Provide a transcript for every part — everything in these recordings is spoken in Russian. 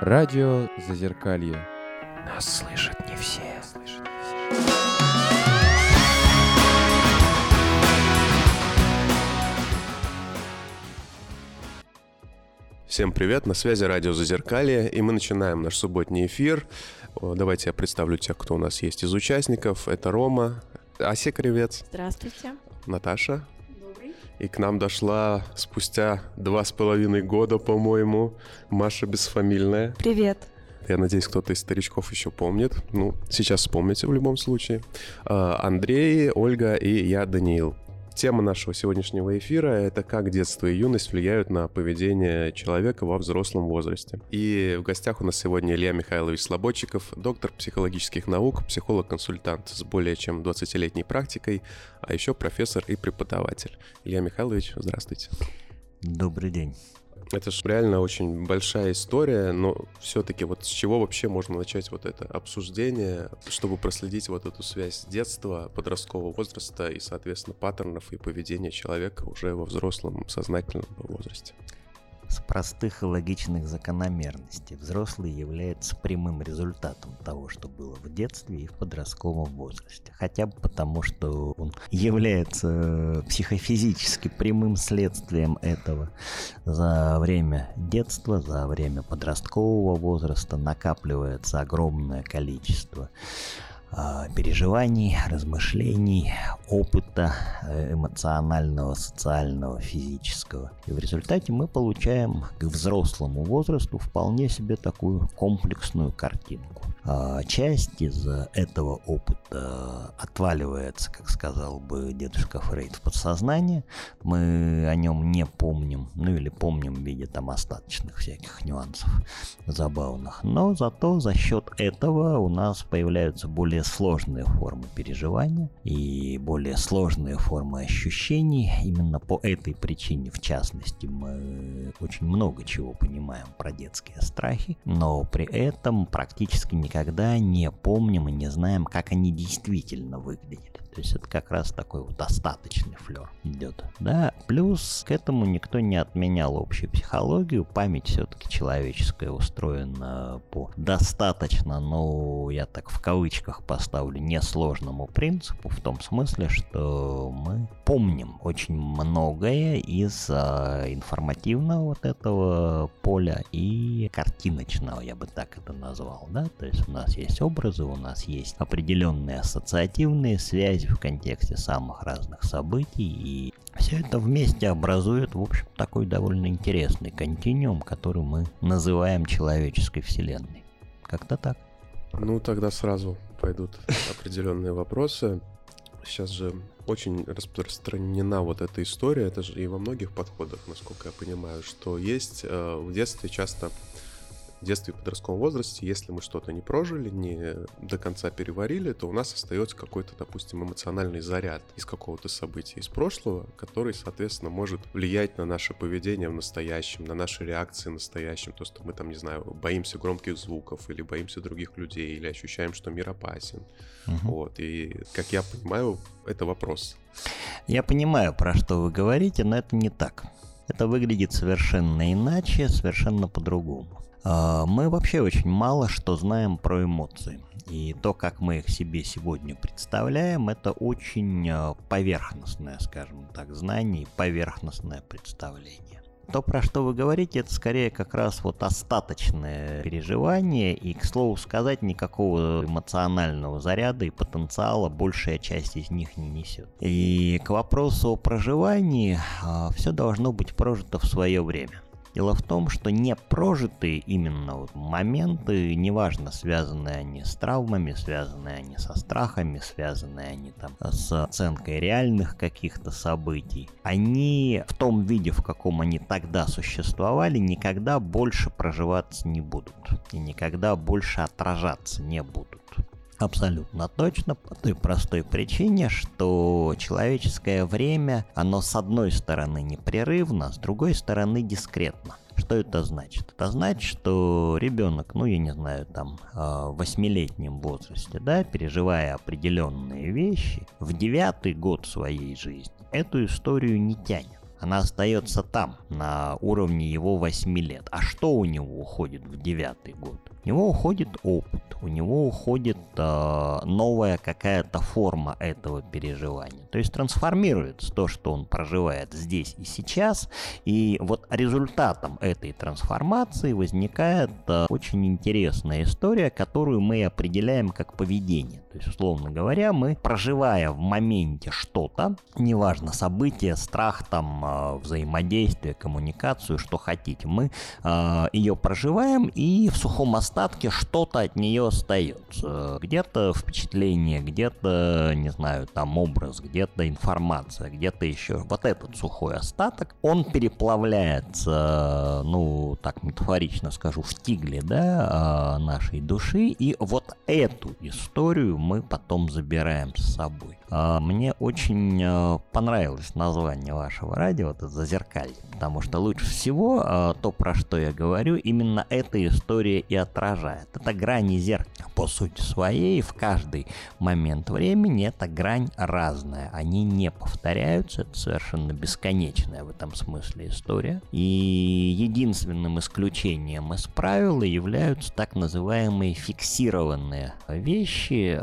Радио Зазеркалье. Нас слышат не все. Всем привет, на связи радио Зазеркалье, и мы начинаем наш субботний эфир. Давайте я представлю тех, кто у нас есть из участников. Это Рома, Ася Кривец. Здравствуйте. Наташа. И к нам дошла спустя два с половиной года, по-моему, Маша Бесфамильная. Привет. Я надеюсь, кто-то из старичков еще помнит. Ну, сейчас вспомните в любом случае. А, Андрей, Ольга и я, Даниил. Тема нашего сегодняшнего эфира — это как детство и юность влияют на поведение человека во взрослом возрасте. И в гостях у нас сегодня Илья Михайлович Слободчиков, доктор психологических наук, психолог-консультант с более чем 20-летней практикой, а еще профессор и преподаватель. Илья Михайлович, здравствуйте. Добрый день. Это же реально очень большая история, но все-таки вот с чего вообще можно начать вот это обсуждение, чтобы проследить вот эту связь детства, подросткового возраста и, соответственно, паттернов и поведения человека уже во взрослом сознательном возрасте? С простых и логичных закономерностей. Взрослый является прямым результатом того, что было в детстве и в подростковом возрасте. Хотя бы потому, что он является психофизически прямым следствием этого. За время детства, за время подросткового возраста накапливается огромное количество а, переживаний, размышлений, опыта э, эмоционального, социального, физического. И в результате мы получаем к взрослому возрасту вполне себе такую комплексную картинку. А, часть из этого опыта отваливается, как сказал бы дедушка Фрейд, в подсознание. Мы о нем не помним, ну или помним в виде там остаточных всяких нюансов забавных. Но зато за счет этого у нас появляются более сложные формы переживания и более сложные формы ощущений. Именно по этой причине, в частности, мы очень много чего понимаем про детские страхи, но при этом практически никогда не помним и не знаем, как они действительно выглядели. То есть это как раз такой вот остаточный флер идет. Да, плюс к этому никто не отменял общую психологию. Память все-таки человеческая устроена по достаточно, ну, я так в кавычках поставлю, несложному принципу, в том смысле, что мы помним очень многое из а, информативного вот этого поля и картиночного, я бы так это назвал, да, то есть у нас есть образы, у нас есть определенные ассоциативные связи в контексте самых разных событий, и все это вместе образует, в общем, такой довольно интересный континуум, который мы называем человеческой вселенной. Как-то так. Ну, тогда сразу пойдут определенные вопросы. Сейчас же очень распространена вот эта история, это же и во многих подходах, насколько я понимаю, что есть э, в детстве часто детстве и подростковом возрасте, если мы что-то не прожили, не до конца переварили, то у нас остается какой-то, допустим, эмоциональный заряд из какого-то события из прошлого, который, соответственно, может влиять на наше поведение в настоящем, на наши реакции в настоящем, то, что мы там, не знаю, боимся громких звуков или боимся других людей, или ощущаем, что мир опасен. Угу. Вот, и, как я понимаю, это вопрос. Я понимаю, про что вы говорите, но это не так. Это выглядит совершенно иначе, совершенно по-другому. А, мы вообще очень мало что знаем про эмоции. И то, как мы их себе сегодня представляем, это очень а, поверхностное, скажем так, знание и поверхностное представление. То, про что вы говорите, это скорее как раз вот остаточное переживание, и, к слову сказать, никакого эмоционального заряда и потенциала большая часть из них не несет. И к вопросу о проживании, а, все должно быть прожито в свое время. Дело в том, что не прожитые именно вот моменты, неважно, связанные они с травмами, связанные они со страхами, связанные они там с оценкой реальных каких-то событий, они в том виде, в каком они тогда существовали, никогда больше проживаться не будут и никогда больше отражаться не будут. Абсолютно точно, по той простой причине, что человеческое время, оно с одной стороны непрерывно, с другой стороны дискретно. Что это значит? Это значит, что ребенок, ну я не знаю, там а, в восьмилетнем возрасте, да, переживая определенные вещи, в девятый год своей жизни эту историю не тянет Она остается там, на уровне его 8 лет. А что у него уходит в девятый год? У него уходит опыт, у него уходит э, новая какая-то форма этого переживания. То есть трансформируется то, что он проживает здесь и сейчас. И вот результатом этой трансформации возникает э, очень интересная история, которую мы определяем как поведение. То есть, условно говоря, мы, проживая в моменте что-то, неважно, событие, страх, там, э, взаимодействие, коммуникацию, что хотите, мы э, ее проживаем, и в сухом остатке что-то от нее остается. Где-то впечатление, где-то, не знаю, там образ, где-то информация, где-то еще. Вот этот сухой остаток, он переплавляется, ну, так метафорично скажу, в тигле, да, э, нашей души, и вот эту историю мы потом забираем с собой. А, мне очень а, понравилось название вашего радио, это «Зазеркалье», потому что лучше всего а, то, про что я говорю, именно эта история и отражает. Это грани зеркала по сути своей, в каждый момент времени эта грань разная. Они не повторяются, это совершенно бесконечная в этом смысле история. И единственным исключением из правила являются так называемые фиксированные вещи,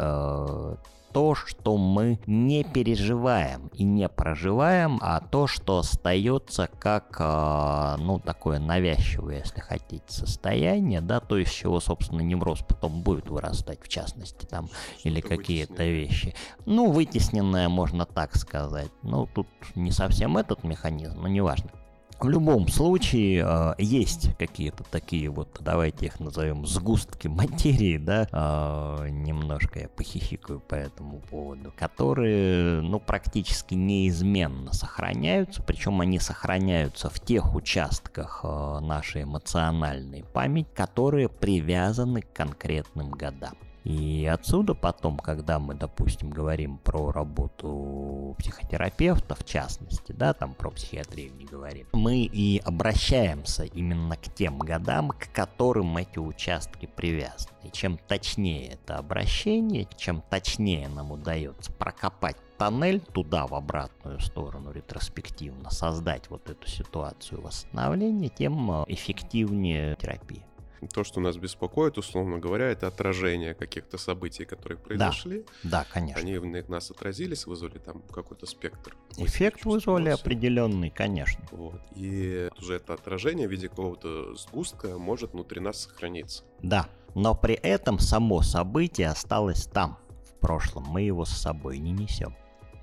то, что мы не переживаем и не проживаем, а то, что остается как, э, ну, такое навязчивое, если хотите, состояние, да, то, из чего, собственно, невроз потом будет вырастать, в частности, там, что или какие-то вещи. Ну, вытесненное, можно так сказать. Ну, тут не совсем этот механизм, но неважно. В любом случае э, есть какие-то такие вот, давайте их назовем сгустки материи, да, э, немножко я похихикаю по этому поводу, которые, ну, практически неизменно сохраняются, причем они сохраняются в тех участках э, нашей эмоциональной памяти, которые привязаны к конкретным годам. И отсюда потом, когда мы, допустим, говорим про работу психотерапевта, в частности, да, там про психиатрию не говорим, мы и обращаемся именно к тем годам, к которым эти участки привязаны. И чем точнее это обращение, чем точнее нам удается прокопать тоннель туда, в обратную сторону, ретроспективно, создать вот эту ситуацию восстановления, тем э, эффективнее терапия. То, что нас беспокоит, условно говоря, это отражение каких-то событий, которые произошли. Да, да конечно. Они в нас отразились, вызвали там какой-то спектр. Эффект вызвали определенный, конечно. Вот. И уже это отражение в виде какого-то сгустка может внутри нас сохраниться. Да, но при этом само событие осталось там, в прошлом. Мы его с собой не несем.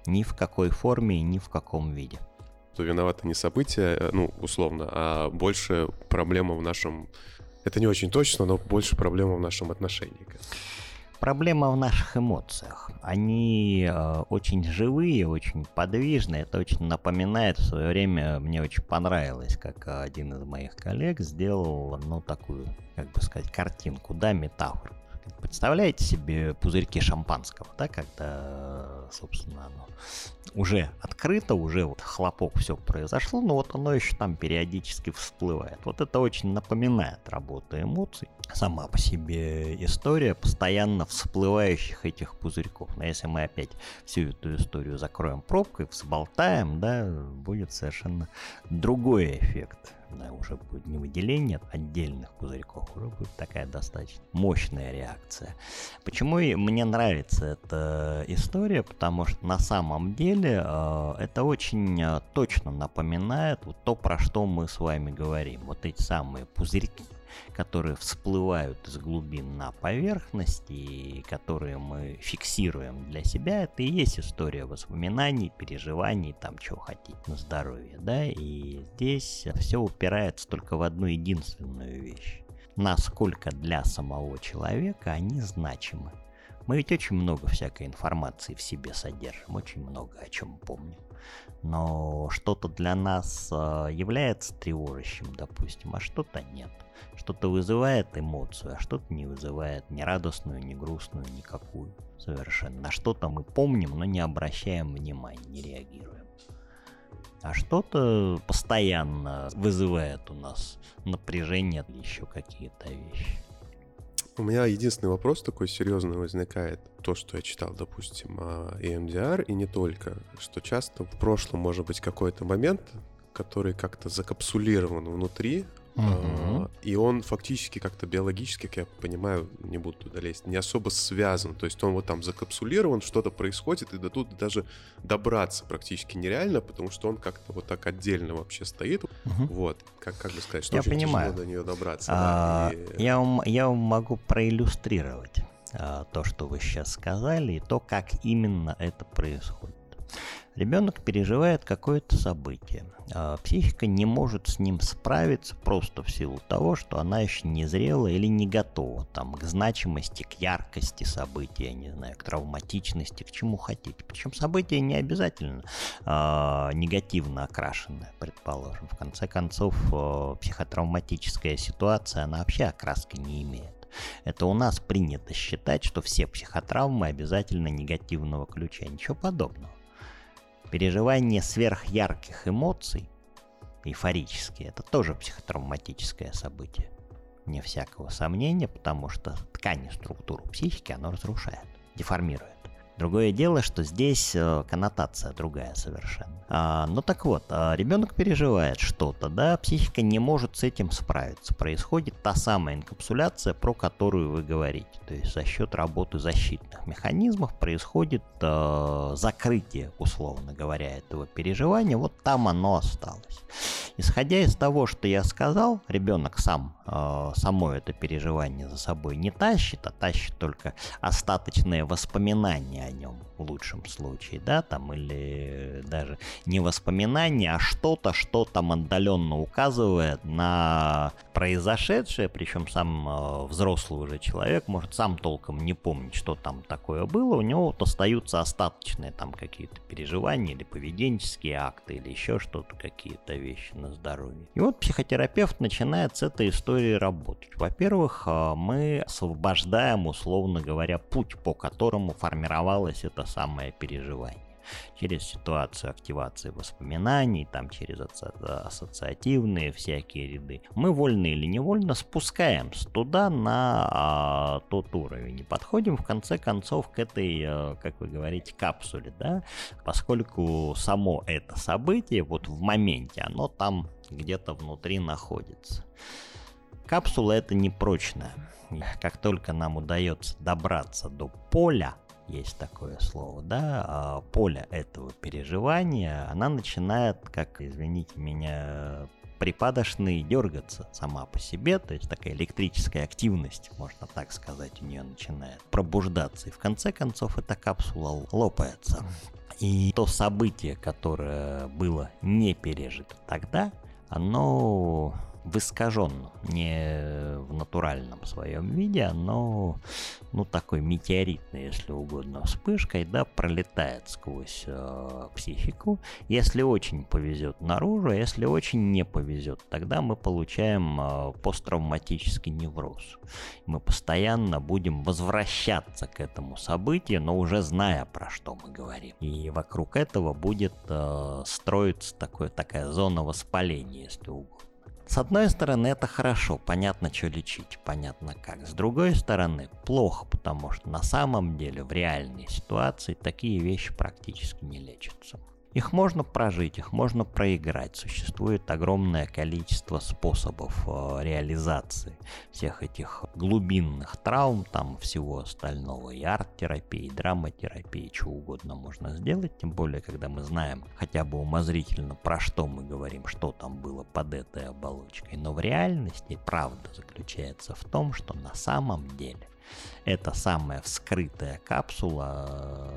Ни в какой форме и ни в каком виде то виноваты не события, э, ну, условно, а больше проблема в нашем это не очень точно, но больше проблема в нашем отношении. Проблема в наших эмоциях. Они э, очень живые, очень подвижные. Это очень напоминает в свое время, мне очень понравилось, как один из моих коллег сделал, ну, такую, как бы сказать, картинку, да, метафору. Представляете себе пузырьки шампанского, да, когда, собственно, оно уже открыто, уже вот хлопок все произошло, но вот оно еще там периодически всплывает. Вот это очень напоминает работу эмоций. Сама по себе история постоянно всплывающих этих пузырьков. Но если мы опять всю эту историю закроем пробкой, взболтаем, да, будет совершенно другой эффект да, уже будет не выделение отдельных пузырьков, уже будет такая достаточно мощная реакция. Почему мне нравится эта история? Потому что на самом деле э, это очень э, точно напоминает вот то, про что мы с вами говорим. Вот эти самые пузырьки, которые всплывают из глубин на поверхность и которые мы фиксируем для себя, это и есть история воспоминаний, переживаний, там чего хотите на здоровье, да, и здесь все упирается только в одну единственную вещь. Насколько для самого человека они значимы. Мы ведь очень много всякой информации в себе содержим, очень много о чем помним. Но что-то для нас э, является тревожащим, допустим, а что-то нет. Что-то вызывает эмоцию, а что-то не вызывает ни радостную, ни грустную, никакую совершенно. На что-то мы помним, но не обращаем внимания, не реагируем. А что-то постоянно вызывает у нас напряжение или еще какие-то вещи. У меня единственный вопрос такой серьезный возникает. То, что я читал, допустим, о EMDR, и не только. Что часто в прошлом может быть какой-то момент, который как-то закапсулирован внутри, Uh-huh. И он фактически как-то биологически, как я понимаю, не буду туда лезть, не особо связан. То есть он вот там закапсулирован, что-то происходит, и до тут даже добраться практически нереально, потому что он как-то вот так отдельно вообще стоит. Uh-huh. Вот, как, как бы сказать, что я очень понимаю. тяжело до нее добраться. А, да, и... я, вам, я вам могу проиллюстрировать а, то, что вы сейчас сказали, и то, как именно это происходит. Ребенок переживает какое-то событие. А психика не может с ним справиться просто в силу того, что она еще не зрела или не готова там, к значимости, к яркости события, не знаю, к травматичности, к чему хотите. Причем событие не обязательно э, негативно окрашенное, предположим. В конце концов, э, психотравматическая ситуация, она вообще окраски не имеет. Это у нас принято считать, что все психотравмы обязательно негативного ключа. Ничего подобного. Переживание сверхярких эмоций, эйфорические, это тоже психотравматическое событие. Не всякого сомнения, потому что ткань и структуру психики оно разрушает, деформирует. Другое дело, что здесь э, коннотация другая совершенно. А, ну так вот, а ребенок переживает что-то, да, психика не может с этим справиться. Происходит та самая инкапсуляция, про которую вы говорите. То есть за счет работы защитных механизмов происходит э, закрытие, условно говоря, этого переживания. Вот там оно осталось. Исходя из того, что я сказал, ребенок сам э, само это переживание за собой не тащит, а тащит только остаточные воспоминания о нем в лучшем случае, да, там, или даже не воспоминания, а что-то, что там отдаленно указывает на произошедшее, причем сам э, взрослый уже человек может сам толком не помнить, что там такое было, у него вот остаются остаточные там какие-то переживания или поведенческие акты, или еще что-то, какие-то вещи на здоровье. И вот психотерапевт начинает с этой истории работать. Во-первых, э, мы освобождаем, условно говоря, путь, по которому формировалось это самое переживание через ситуацию активации воспоминаний, там через ассоциативные всякие ряды, мы вольно или невольно спускаемся туда на а, тот уровень и подходим в конце концов к этой, а, как вы говорите, капсуле, да, поскольку само это событие вот в моменте, оно там где-то внутри находится. Капсула это непрочная. Как только нам удается добраться до поля, есть такое слово, да, а поле этого переживания, она начинает, как, извините меня, припадочный дергаться сама по себе, то есть такая электрическая активность, можно так сказать, у нее начинает пробуждаться. И в конце концов эта капсула лопается. И то событие, которое было не пережито тогда, оно в искаженном, не в натуральном своем виде, но ну такой метеоритной, если угодно, вспышкой, да, пролетает сквозь э, психику. Если очень повезет наружу, а если очень не повезет, тогда мы получаем э, посттравматический невроз. Мы постоянно будем возвращаться к этому событию, но уже зная, про что мы говорим. И вокруг этого будет э, строиться такое, такая зона воспаления, если угодно. С одной стороны, это хорошо, понятно, что лечить, понятно как. С другой стороны, плохо, потому что на самом деле в реальной ситуации такие вещи практически не лечатся. Их можно прожить, их можно проиграть. Существует огромное количество способов э, реализации всех этих глубинных травм, там всего остального, и арт-терапии, и драматерапии, чего угодно можно сделать, тем более, когда мы знаем хотя бы умозрительно, про что мы говорим, что там было под этой оболочкой. Но в реальности правда заключается в том, что на самом деле эта самая вскрытая капсула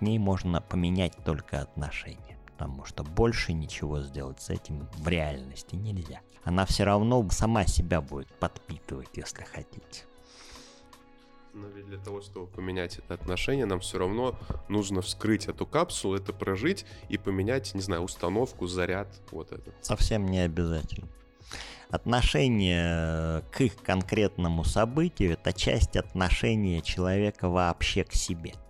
к ней можно поменять только отношения, потому что больше ничего сделать с этим в реальности нельзя. Она все равно сама себя будет подпитывать, если хотите. Но ведь для того, чтобы поменять это отношение, нам все равно нужно вскрыть эту капсулу, это прожить и поменять, не знаю, установку, заряд, вот это. Совсем не обязательно. Отношение к их конкретному событию – это часть отношения человека вообще к себе –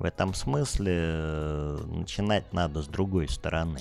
в этом смысле э, начинать надо с другой стороны.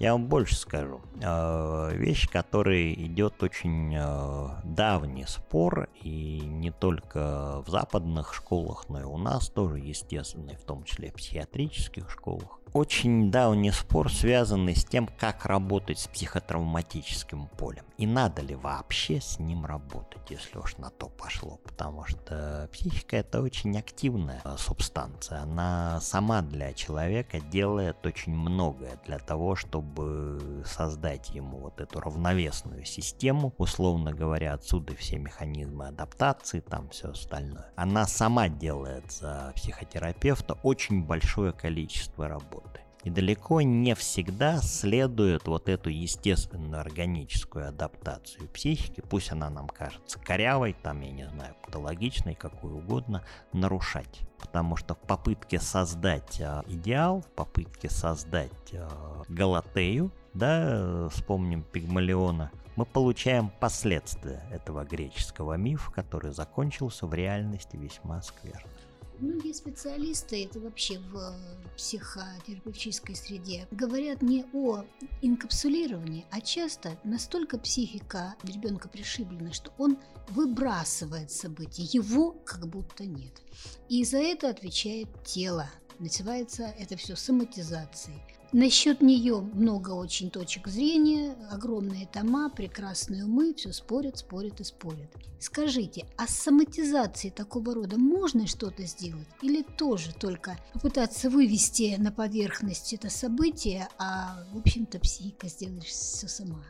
Я вам больше скажу. Э, вещь, которой идет очень э, давний спор, и не только в западных школах, но и у нас тоже, естественно, и в том числе в психиатрических школах. очень давний спор, связанный с тем, как работать с психотравматическим полем. И надо ли вообще с ним работать, если уж на то пошло. Потому что психика это очень активная э, субстанция. Она сама для человека делает очень многое для того, чтобы создать ему вот эту равновесную систему. Условно говоря, отсюда все механизмы адаптации, там все остальное. Она сама делает за психотерапевта очень большое количество работы. И далеко не всегда следует вот эту естественную органическую адаптацию психики, пусть она нам кажется корявой, там, я не знаю, патологичной, какой угодно, нарушать. Потому что в попытке создать э, идеал, в попытке создать э, Галатею, да, вспомним Пигмалиона, мы получаем последствия этого греческого мифа, который закончился в реальности весьма скверно. Многие специалисты, это вообще в э, психотерапевтической среде, говорят не о инкапсулировании, а часто настолько психика ребенка пришиблена, что он выбрасывает события, его как будто нет. И за это отвечает тело. Называется это все соматизацией. Насчет нее много очень точек зрения, огромные тома, прекрасные умы, все спорят, спорят и спорят. Скажите, а с соматизацией такого рода можно что-то сделать? Или тоже только попытаться вывести на поверхность это событие, а в общем-то психика сделаешь все сама?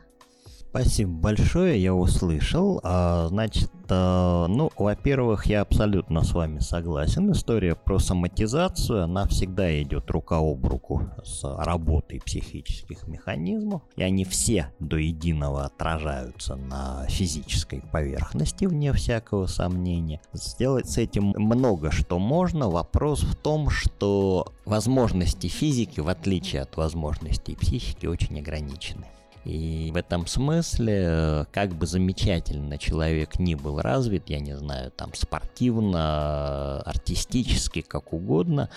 Спасибо большое, я услышал. А, значит, а, ну, во-первых, я абсолютно с вами согласен. История про соматизацию, она всегда идет рука об руку с работой психических механизмов. И они все до единого отражаются на физической поверхности, вне всякого сомнения. Сделать с этим много что можно. Вопрос в том, что возможности физики, в отличие от возможностей психики, очень ограничены. И в этом смысле, как бы замечательно человек ни был развит, я не знаю, там спортивно, артистически, как угодно,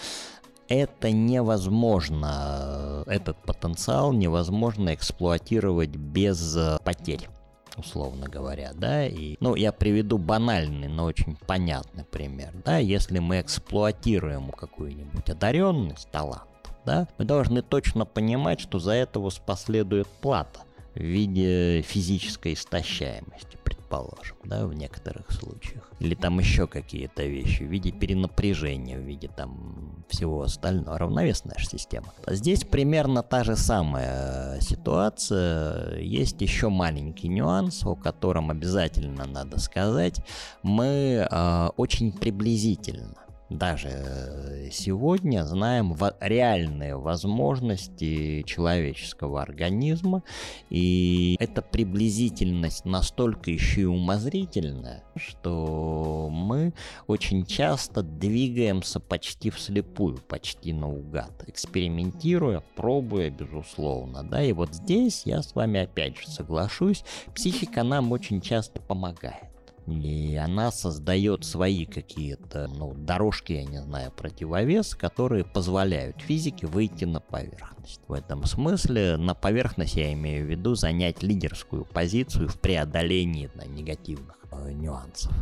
это невозможно, этот потенциал невозможно эксплуатировать без потерь условно говоря, да, и, ну, я приведу банальный, но очень понятный пример, да, если мы эксплуатируем какую-нибудь одаренность, талант, да, мы должны точно понимать, что за это последует плата в виде физической истощаемости, предположим, да, в некоторых случаях. Или там еще какие-то вещи в виде перенапряжения, в виде там всего остального. Равновесная же система. Здесь примерно та же самая ситуация. Есть еще маленький нюанс, о котором обязательно надо сказать. Мы э, очень приблизительно даже э, сегодня знаем реальные возможности человеческого организма, и эта приблизительность настолько еще и умозрительная, что мы очень часто двигаемся почти вслепую, почти наугад, экспериментируя, пробуя, безусловно, да, и вот здесь я с вами опять же соглашусь, психика нам очень часто помогает. И она создает свои какие-то, ну, дорожки, я не знаю, противовес, которые позволяют физике выйти на поверхность. В этом смысле на поверхность я имею в виду занять лидерскую позицию в преодолении да, негативных э, нюансов.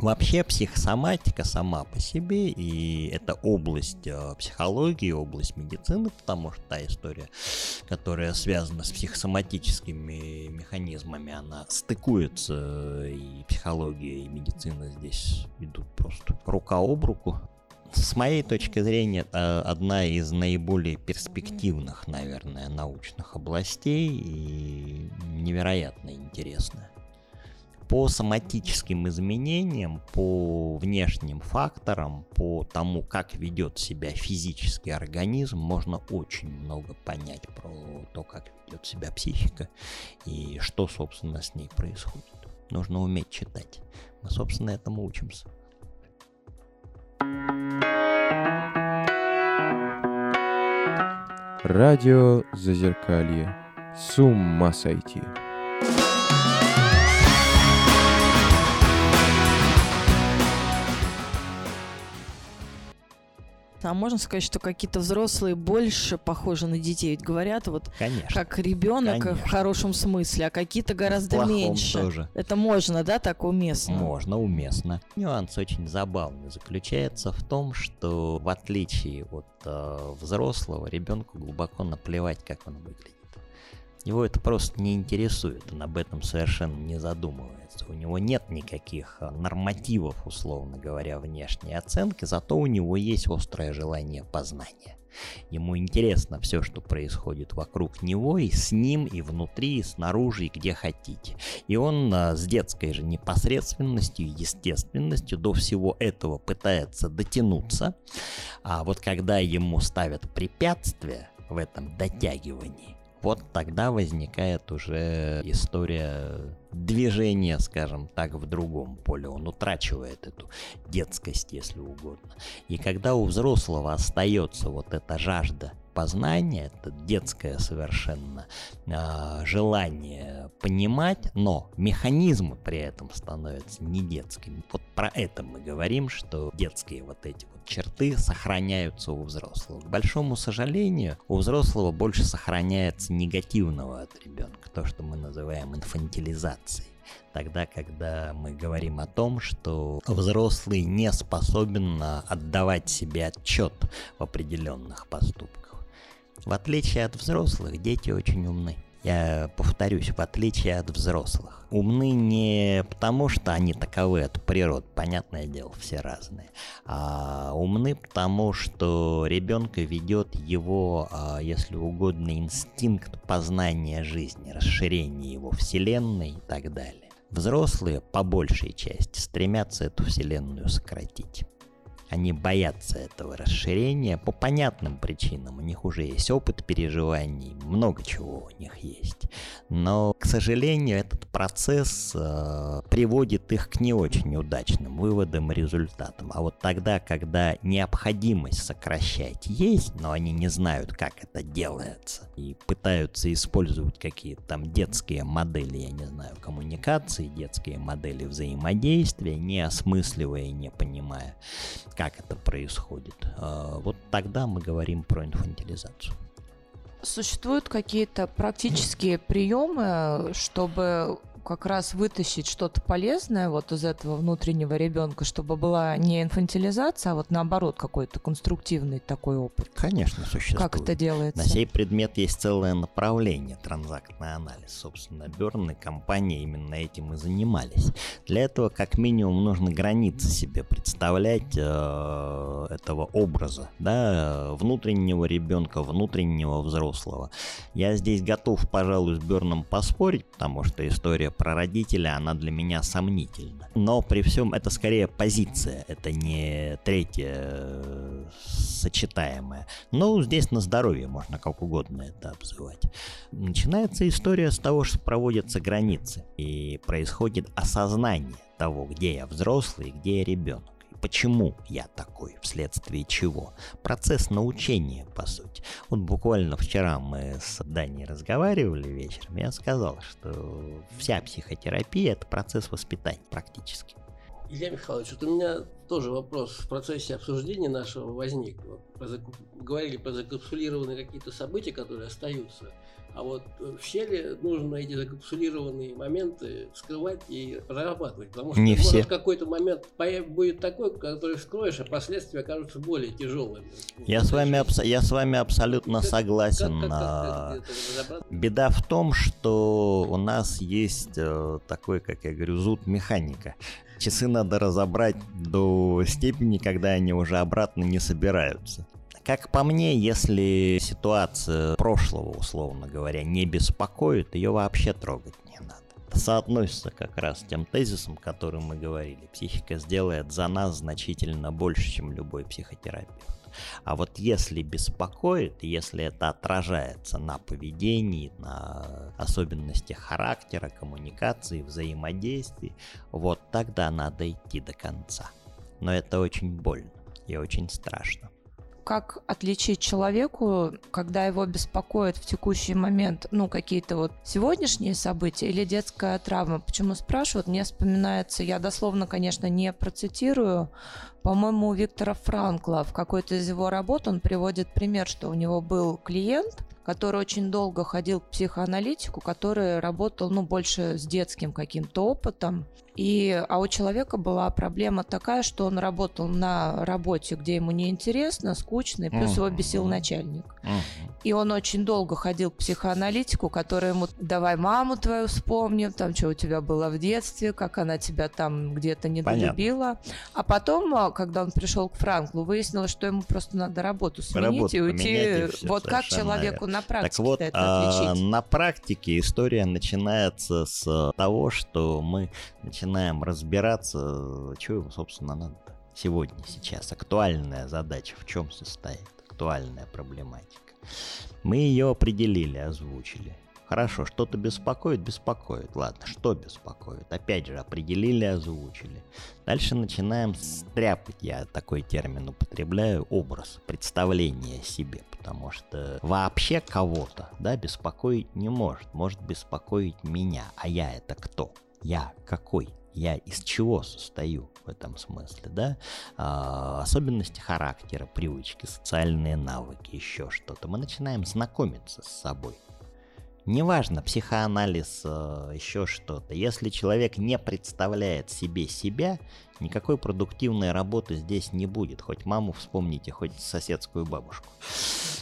Вообще психосоматика сама по себе, и это область э, психологии, область медицины, потому что та история, которая связана с психосоматическими механизмами, она стыкуется, и психология, и медицина здесь идут просто рука об руку. С моей точки зрения, это одна из наиболее перспективных, наверное, научных областей и невероятно интересная по соматическим изменениям, по внешним факторам, по тому, как ведет себя физический организм, можно очень много понять про то, как ведет себя психика и что, собственно, с ней происходит. Нужно уметь читать. Мы, собственно, этому учимся. Радио Зазеркалье. С ума сойти. А можно сказать, что какие-то взрослые больше похожи на детей? Ведь говорят вот Конечно. как ребенок Конечно. в хорошем смысле, а какие-то гораздо меньше. тоже. Это можно, да, так уместно? Можно, уместно. Нюанс очень забавный заключается в том, что в отличие от э, взрослого, ребенку глубоко наплевать, как он выглядит. Его это просто не интересует, он об этом совершенно не задумывается. У него нет никаких э, нормативов, условно говоря, внешней оценки, зато у него есть острое желание познания. Ему интересно все, что происходит вокруг него, и с ним, и внутри, и снаружи, и где хотите. И он а, с детской же непосредственностью и естественностью до всего этого пытается дотянуться. А вот когда ему ставят препятствия в этом дотягивании, вот тогда возникает уже история движения, скажем так, в другом поле. Он утрачивает эту детскость, если угодно. И когда у взрослого остается вот эта жажда познания, это детское совершенно а, желание понимать, но механизмы при этом становятся не детскими. Вот про это мы говорим, что детские вот эти вот черты сохраняются у взрослого. К большому сожалению, у взрослого больше сохраняется негативного от ребенка, то, что мы называем инфантилизацией. Тогда, когда мы говорим о том, что взрослый не способен а, отдавать себе отчет в определенных поступках. В отличие от взрослых, дети очень умны. Я повторюсь, в отличие от взрослых. Умны не потому, что они таковы от природы, понятное дело, все разные, а умны потому, что ребенка ведет его, а, если угодно, инстинкт познания жизни, расширения его вселенной и так далее. Взрослые, по большей части, стремятся эту вселенную сократить. Они боятся этого расширения по понятным причинам. У них уже есть опыт переживаний, много чего у них есть. Но, к сожалению, этот процесс э, приводит их к не очень удачным выводам и результатам. А вот тогда, когда необходимость сокращать есть, но они не знают, как это делается, и пытаются использовать какие-то там детские модели, я не знаю, коммуникации, детские модели взаимодействия, не осмысливая и не понимая, как это происходит, э, вот тогда мы говорим про инфантилизацию. Существуют какие-то практические приемы, чтобы как раз вытащить что-то полезное вот из этого внутреннего ребенка, чтобы была не инфантилизация, а вот наоборот какой-то конструктивный такой опыт. Конечно, существует. Как это делается? На сей предмет есть целое направление транзактный анализ. Собственно, Берн и компания именно этим и занимались. Для этого как минимум нужно границы себе представлять э, этого образа, да, внутреннего ребенка, внутреннего взрослого. Я здесь готов, пожалуй, с Берном поспорить, потому что история про родителя, она для меня сомнительна. Но при всем это скорее позиция, это не третье э, сочетаемое. Но здесь на здоровье можно как угодно это обзывать. Начинается история с того, что проводятся границы и происходит осознание того, где я взрослый, где я ребенок. Почему я такой, вследствие чего? Процесс научения, по сути. Вот буквально вчера мы с Даней разговаривали вечером, я сказал, что вся психотерапия – это процесс воспитания практически. Илья Михайлович, вот у меня тоже вопрос в процессе обсуждения нашего возник. Говорили про закапсулированные какие-то события, которые остаются. А вот в щели нужно эти закапсулированные моменты вскрывать и прорабатывать. Потому что Не может все. какой-то момент будет такой, который вскроешь, а последствия окажутся более тяжелыми. Я с вами, абс- я с вами абсолютно Как- согласен. как- как- как разобраться? Беда в том, что у нас есть э, такой, как я говорю, зуд механика. Часы надо разобрать до степени, когда они уже обратно не собираются. Как по мне, если ситуация прошлого, условно говоря, не беспокоит, ее вообще трогать не надо. Это соотносится как раз с тем тезисом, который мы говорили. Психика сделает за нас значительно больше, чем любой психотерапевт. А вот если беспокоит, если это отражается на поведении, на особенностях характера, коммуникации, взаимодействий, вот тогда надо идти до конца. Но это очень больно и очень страшно. как отличить человеку, когда его беспокоит в текущий момент, ну, какие-то вот сегодняшние события или детская травма? Почему спрашивают? Мне вспоминается, я дословно, конечно, не процитирую, по-моему, у Виктора Франкла в какой-то из его работ он приводит пример, что у него был клиент, который очень долго ходил к психоаналитику, который работал, ну, больше с детским каким-то опытом. И, а у человека была проблема такая, что он работал на работе, где ему неинтересно, скучно, и плюс его бесил начальник. И он очень долго ходил к психоаналитику, который ему «давай маму твою вспомним, там, что у тебя было в детстве, как она тебя там где-то недолюбила». А потом, когда он пришел к Франклу, выяснилось, что ему просто надо работу сменить Работу и уйти. и всё, вот как человеку на практике Так вот, это а, отличить? на практике история начинается с того, что мы начинаем разбираться, что его, собственно, надо сегодня, сейчас. Актуальная задача в чем состоит? Актуальная проблематика. Мы ее определили, озвучили. Хорошо, что-то беспокоит, беспокоит. Ладно, что беспокоит? Опять же, определили, озвучили. Дальше начинаем стряпать, я такой термин употребляю, образ, представление себе. Потому что вообще кого-то, да, беспокоить не может. Может беспокоить меня. А я это кто? Я какой? Я из чего состою в этом смысле, да? А, особенности характера, привычки, социальные навыки, еще что-то. Мы начинаем знакомиться с собой. Неважно, психоанализ, э, еще что-то. Если человек не представляет себе себя, никакой продуктивной работы здесь не будет. Хоть маму вспомните, хоть соседскую бабушку.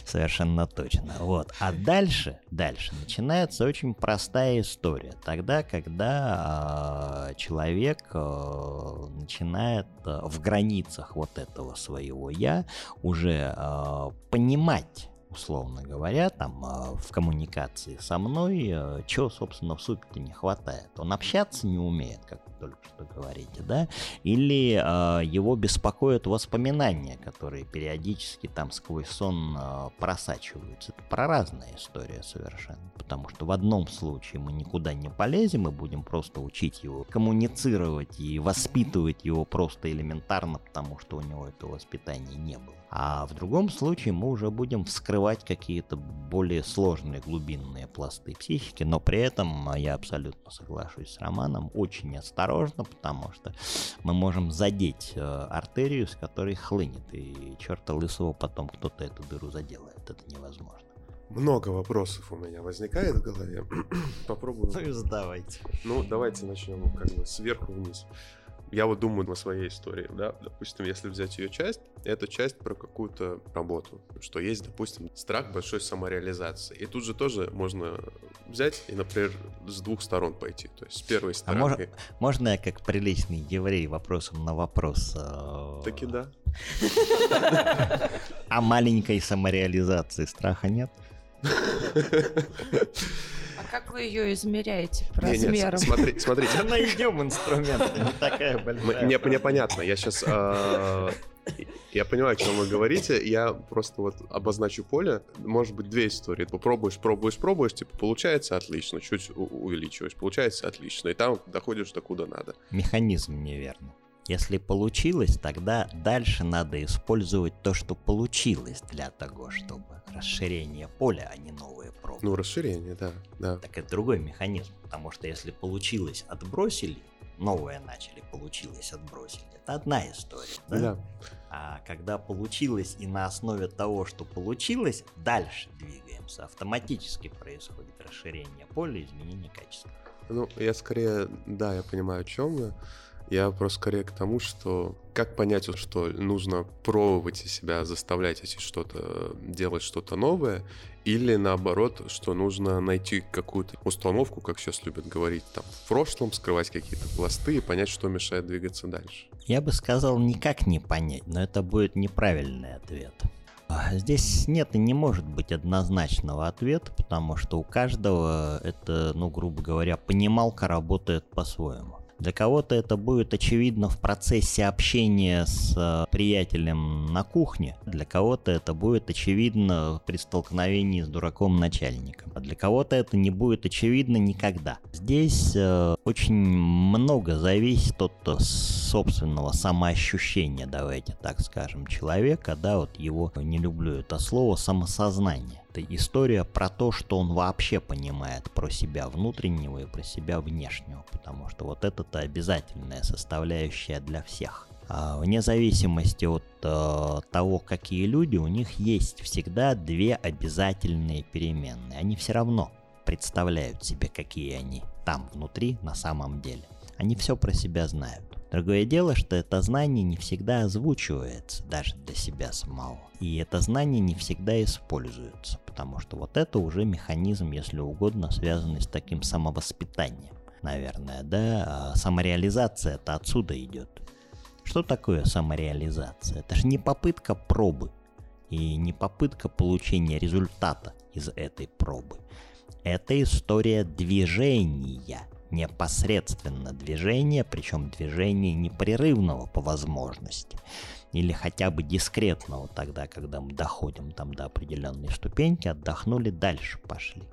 Совершенно точно. Вот. А дальше, дальше начинается очень простая история. Тогда, когда э, человек э, начинает э, в границах вот этого своего я уже э, понимать условно говоря, там э, в коммуникации со мной, э, чего, собственно, в сути не хватает. Он общаться не умеет, как вы только что говорите, да, или э, его беспокоят воспоминания, которые периодически там сквозь сон э, просачиваются. Это про разная история совершенно, потому что в одном случае мы никуда не полезем и будем просто учить его коммуницировать и воспитывать его просто элементарно, потому что у него этого воспитания не было. А в другом случае мы уже будем вскрывать какие-то более сложные глубинные пласты психики, но при этом я абсолютно соглашусь с Романом, очень осторожно, потому что мы можем задеть э, артерию, с которой хлынет, и черта лысого потом кто-то эту дыру заделает, это невозможно. Много вопросов у меня возникает в голове. Попробую. Ну и задавайте. Ну, давайте начнем как бы сверху вниз. Я вот думаю на своей истории, да, допустим, если взять ее часть, это часть про какую-то работу, что есть, допустим, страх большой самореализации. И тут же тоже можно взять и, например, с двух сторон пойти, то есть с первой А стороны. мож- можно я как приличный еврей вопросом на вопрос? э, Таки да. А маленькой самореализации страха нет? А как вы ее измеряете по Не, размерам? с- смотри- смотрите, Найдем инструмент, не такая большая. Мне, мне понятно, я сейчас... я понимаю, о чем вы говорите, я просто вот обозначу поле. Может быть, две истории. Попробуешь, пробуешь, пробуешь, типа, получается отлично, чуть увеличиваешь, получается отлично, и там доходишь до куда надо. Механизм неверный. Если получилось, тогда дальше надо использовать то, что получилось для того, чтобы расширение поля, а не новые пробы. Ну, расширение, да, да. Так это другой механизм, потому что если получилось, отбросили, новое начали, получилось, отбросили. Это одна история. Да? Да. А когда получилось и на основе того, что получилось, дальше двигаемся. Автоматически происходит расширение поля, изменение качества. Ну, я скорее, да, я понимаю, о чем вы. Я просто скорее к тому, что как понять, что нужно пробовать себя, заставлять идти что-то, делать что-то новое, или наоборот, что нужно найти какую-то установку, как сейчас любят говорить, там, в прошлом, скрывать какие-то пласты и понять, что мешает двигаться дальше. Я бы сказал, никак не понять, но это будет неправильный ответ. А, Здесь нет и не может быть однозначного ответа, потому что у каждого это, ну, грубо говоря, понималка работает по-своему. Для кого-то это будет очевидно в процессе общения с э, приятелем на кухне, для кого-то это будет очевидно при столкновении с дураком начальником, а для кого-то это не будет очевидно никогда. Здесь э, очень много зависит от собственного самоощущения, давайте так скажем, человека, да, вот его, не люблю это слово, самосознание. Это история про то, что он вообще понимает про себя внутреннего и про себя внешнего, потому что вот это-то обязательная составляющая для всех. А вне зависимости от э, того, какие люди, у них есть всегда две обязательные переменные. Они все равно представляют себе, какие они там внутри на самом деле. Они все про себя знают. Другое дело, что это знание не всегда озвучивается даже для себя самого. И это знание не всегда используется, потому что вот это уже механизм, если угодно, связанный с таким самовоспитанием. Наверное, да, а самореализация это отсюда идет. Что такое самореализация? Это же не попытка пробы и не попытка получения результата из этой пробы. Это история движения – непосредственно движение, причем движение непрерывного по возможности, или хотя бы дискретного тогда, когда мы доходим там до определенной ступеньки, отдохнули, дальше пошли.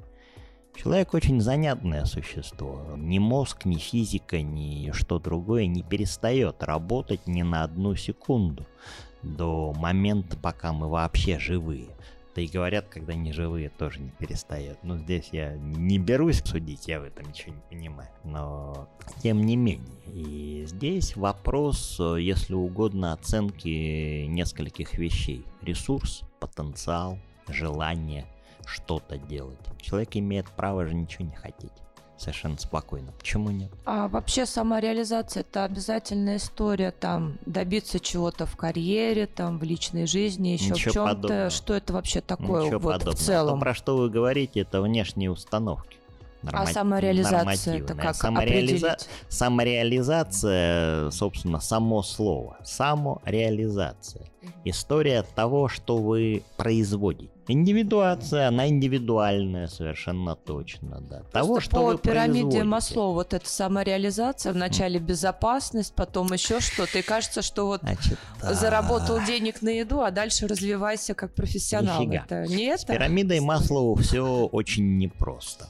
Человек очень занятное существо. Ни мозг, ни физика, ни что другое не перестает работать ни на одну секунду до момента, пока мы вообще живые. Да и говорят, когда не живые, тоже не перестает. Но здесь я не берусь судить, я в этом ничего не понимаю. Но тем не менее. И здесь вопрос, если угодно, оценки нескольких вещей. Ресурс, потенциал, желание что-то делать. Человек имеет право же ничего не хотеть совершенно спокойно. Почему нет? А вообще самореализация это обязательная история, там добиться чего-то в карьере, там в личной жизни, еще Ничего в чем-то. Что это вообще такое Ничего вот подобного. в целом? То, про что вы говорите, это внешние установки. Норма... А самореализация это как Самореализа... определить? Самореализация, собственно, само слово. Самореализация. История того, что вы производите. Индивидуация, она индивидуальная совершенно точно, да. Просто Того, что по вы пирамиде Масло вот эта самореализация, вначале безопасность, потом еще что-то, и кажется, что вот Значит, заработал денег на еду, а дальше развивайся как профессионал. Нифига. Это не это? С пирамидой Маслоу все очень непросто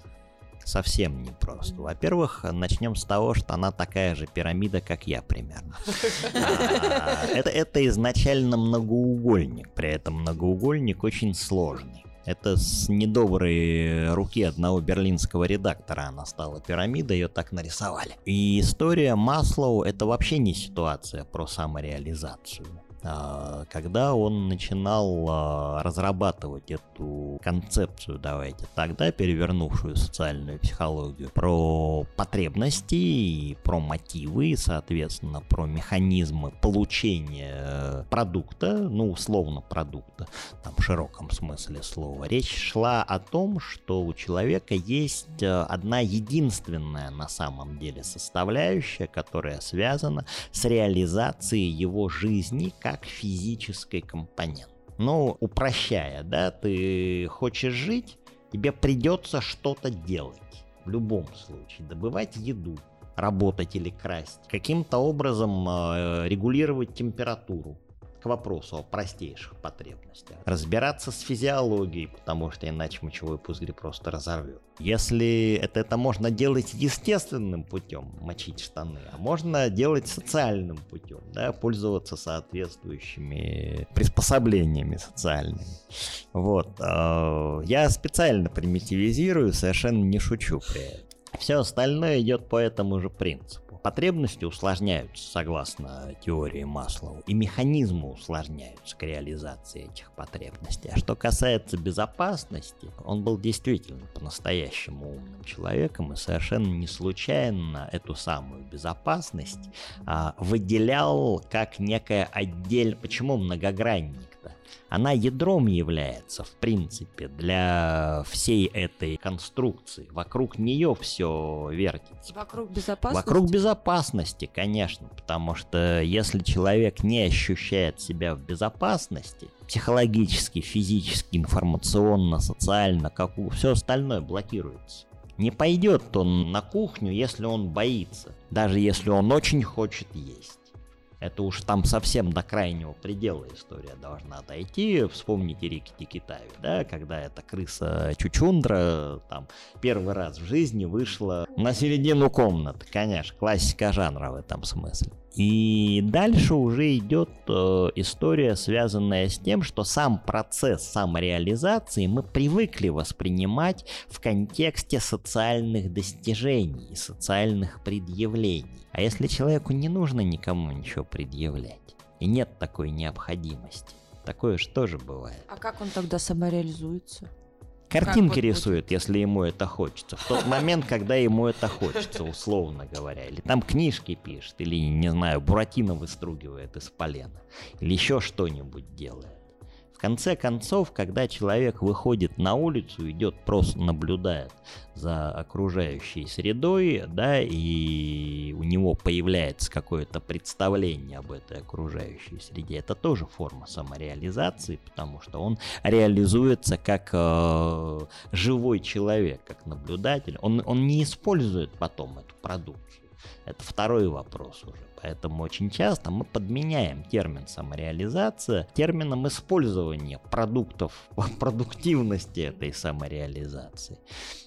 совсем непросто. Во-первых, начнем с того, что она такая же пирамида, как я примерно. А, это, это изначально многоугольник, при этом многоугольник очень сложный. Это с недоброй руки одного берлинского редактора она стала пирамидой, ее так нарисовали. И история Маслоу это вообще не ситуация про самореализацию. А, когда он начинал а, разрабатывать эту концепцию, давайте тогда, перевернувшую социальную психологию, про потребности, про мотивы, соответственно, про механизмы получения продукта, ну, условно продукта, там в широком смысле слова, речь шла о том, что у человека есть а, одна единственная на самом деле составляющая, которая связана с реализацией его жизни как как физический компонент. Ну, упрощая, да, ты хочешь жить, тебе придется что-то делать. В любом случае, добывать еду, работать или красть, каким-то образом э, регулировать температуру, вопросу о простейших потребностях. Разбираться с физиологией, потому что иначе мочевой пузырь просто разорвет. Если это, это можно делать естественным путем, мочить штаны, а можно делать социальным путем, да, пользоваться соответствующими приспособлениями социальными. Вот. Э, я специально примитивизирую, совершенно не шучу при этом. Все остальное идет по этому же принципу. Потребности усложняются согласно теории Маслоу, и механизмы усложняются к реализации этих потребностей. А что касается безопасности, он был действительно по-настоящему умным человеком и совершенно не случайно эту самую безопасность а, выделял как некое отдель... Почему многогранник-то? Она ядром является, в принципе, для всей этой конструкции. Вокруг нее все вертится. Вокруг безопасности? Вокруг безопасности, конечно, потому что если человек не ощущает себя в безопасности, психологически, физически, информационно, социально, как у все остальное блокируется. Не пойдет он на кухню, если он боится Даже если он очень хочет есть. Это уж там совсем до крайнего предела история должна дойти. Вспомните Рикки Китаю, да, когда эта крыса Чучундра там первый раз в жизни вышла на середину комнаты. Конечно, классика жанра в этом смысле. И дальше уже идет э, история, связанная с тем, что сам процесс самореализации мы привыкли воспринимать в контексте социальных достижений, социальных предъявлений. А если человеку не нужно никому ничего предъявлять, и нет такой необходимости, такое же тоже бывает. А как он тогда самореализуется? Картинки рисует, если ему это хочется. В тот момент, когда ему это хочется, условно говоря. Или там книжки пишет, или, не знаю, Буратино выстругивает из полена. Или еще что-нибудь делает. В конце концов, когда человек выходит на улицу, идет просто наблюдает за окружающей средой, да, и у него появляется какое-то представление об этой окружающей среде, это тоже форма самореализации, потому что он реализуется как э, живой человек, как наблюдатель. Он, он не использует потом эту продукцию. Это второй вопрос уже. Поэтому очень часто мы подменяем термин самореализация термином использования продуктов, продуктивности этой самореализации.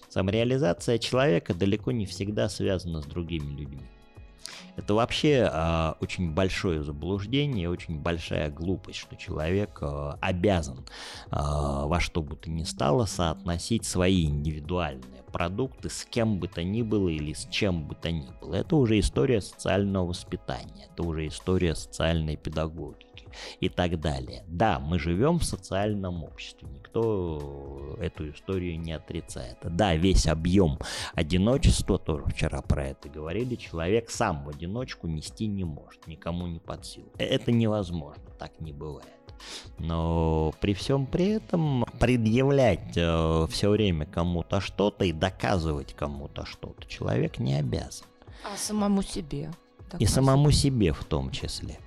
Самореализация человека далеко не всегда связана с другими людьми. Это вообще э, очень большое заблуждение, очень большая глупость, что человек э, обязан э, во что бы то ни стало соотносить свои индивидуальные продукты с кем бы то ни было или с чем бы то ни было. Это уже история социального воспитания, это уже история социальной педагогики и так далее. Да, мы живем в социальном обществе, никто эту историю не отрицает. Да, весь объем одиночества, тоже вчера про это говорили, человек сам в одиночку нести не может, никому не под силу. Это невозможно, так не бывает. Но при всем при этом предъявлять э, все время кому-то что-то и доказывать кому-то что-то человек не обязан. А самому себе. И самому себе в том числе.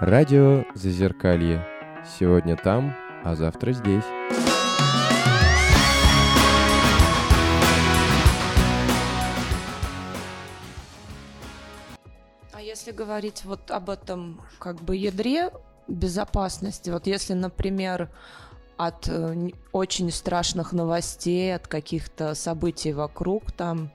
Радио Зазеркалье. Сегодня там, а завтра здесь. Говорить вот об этом как бы ядре безопасности, вот если, например, от э, очень страшных новостей, от каких-то событий вокруг, там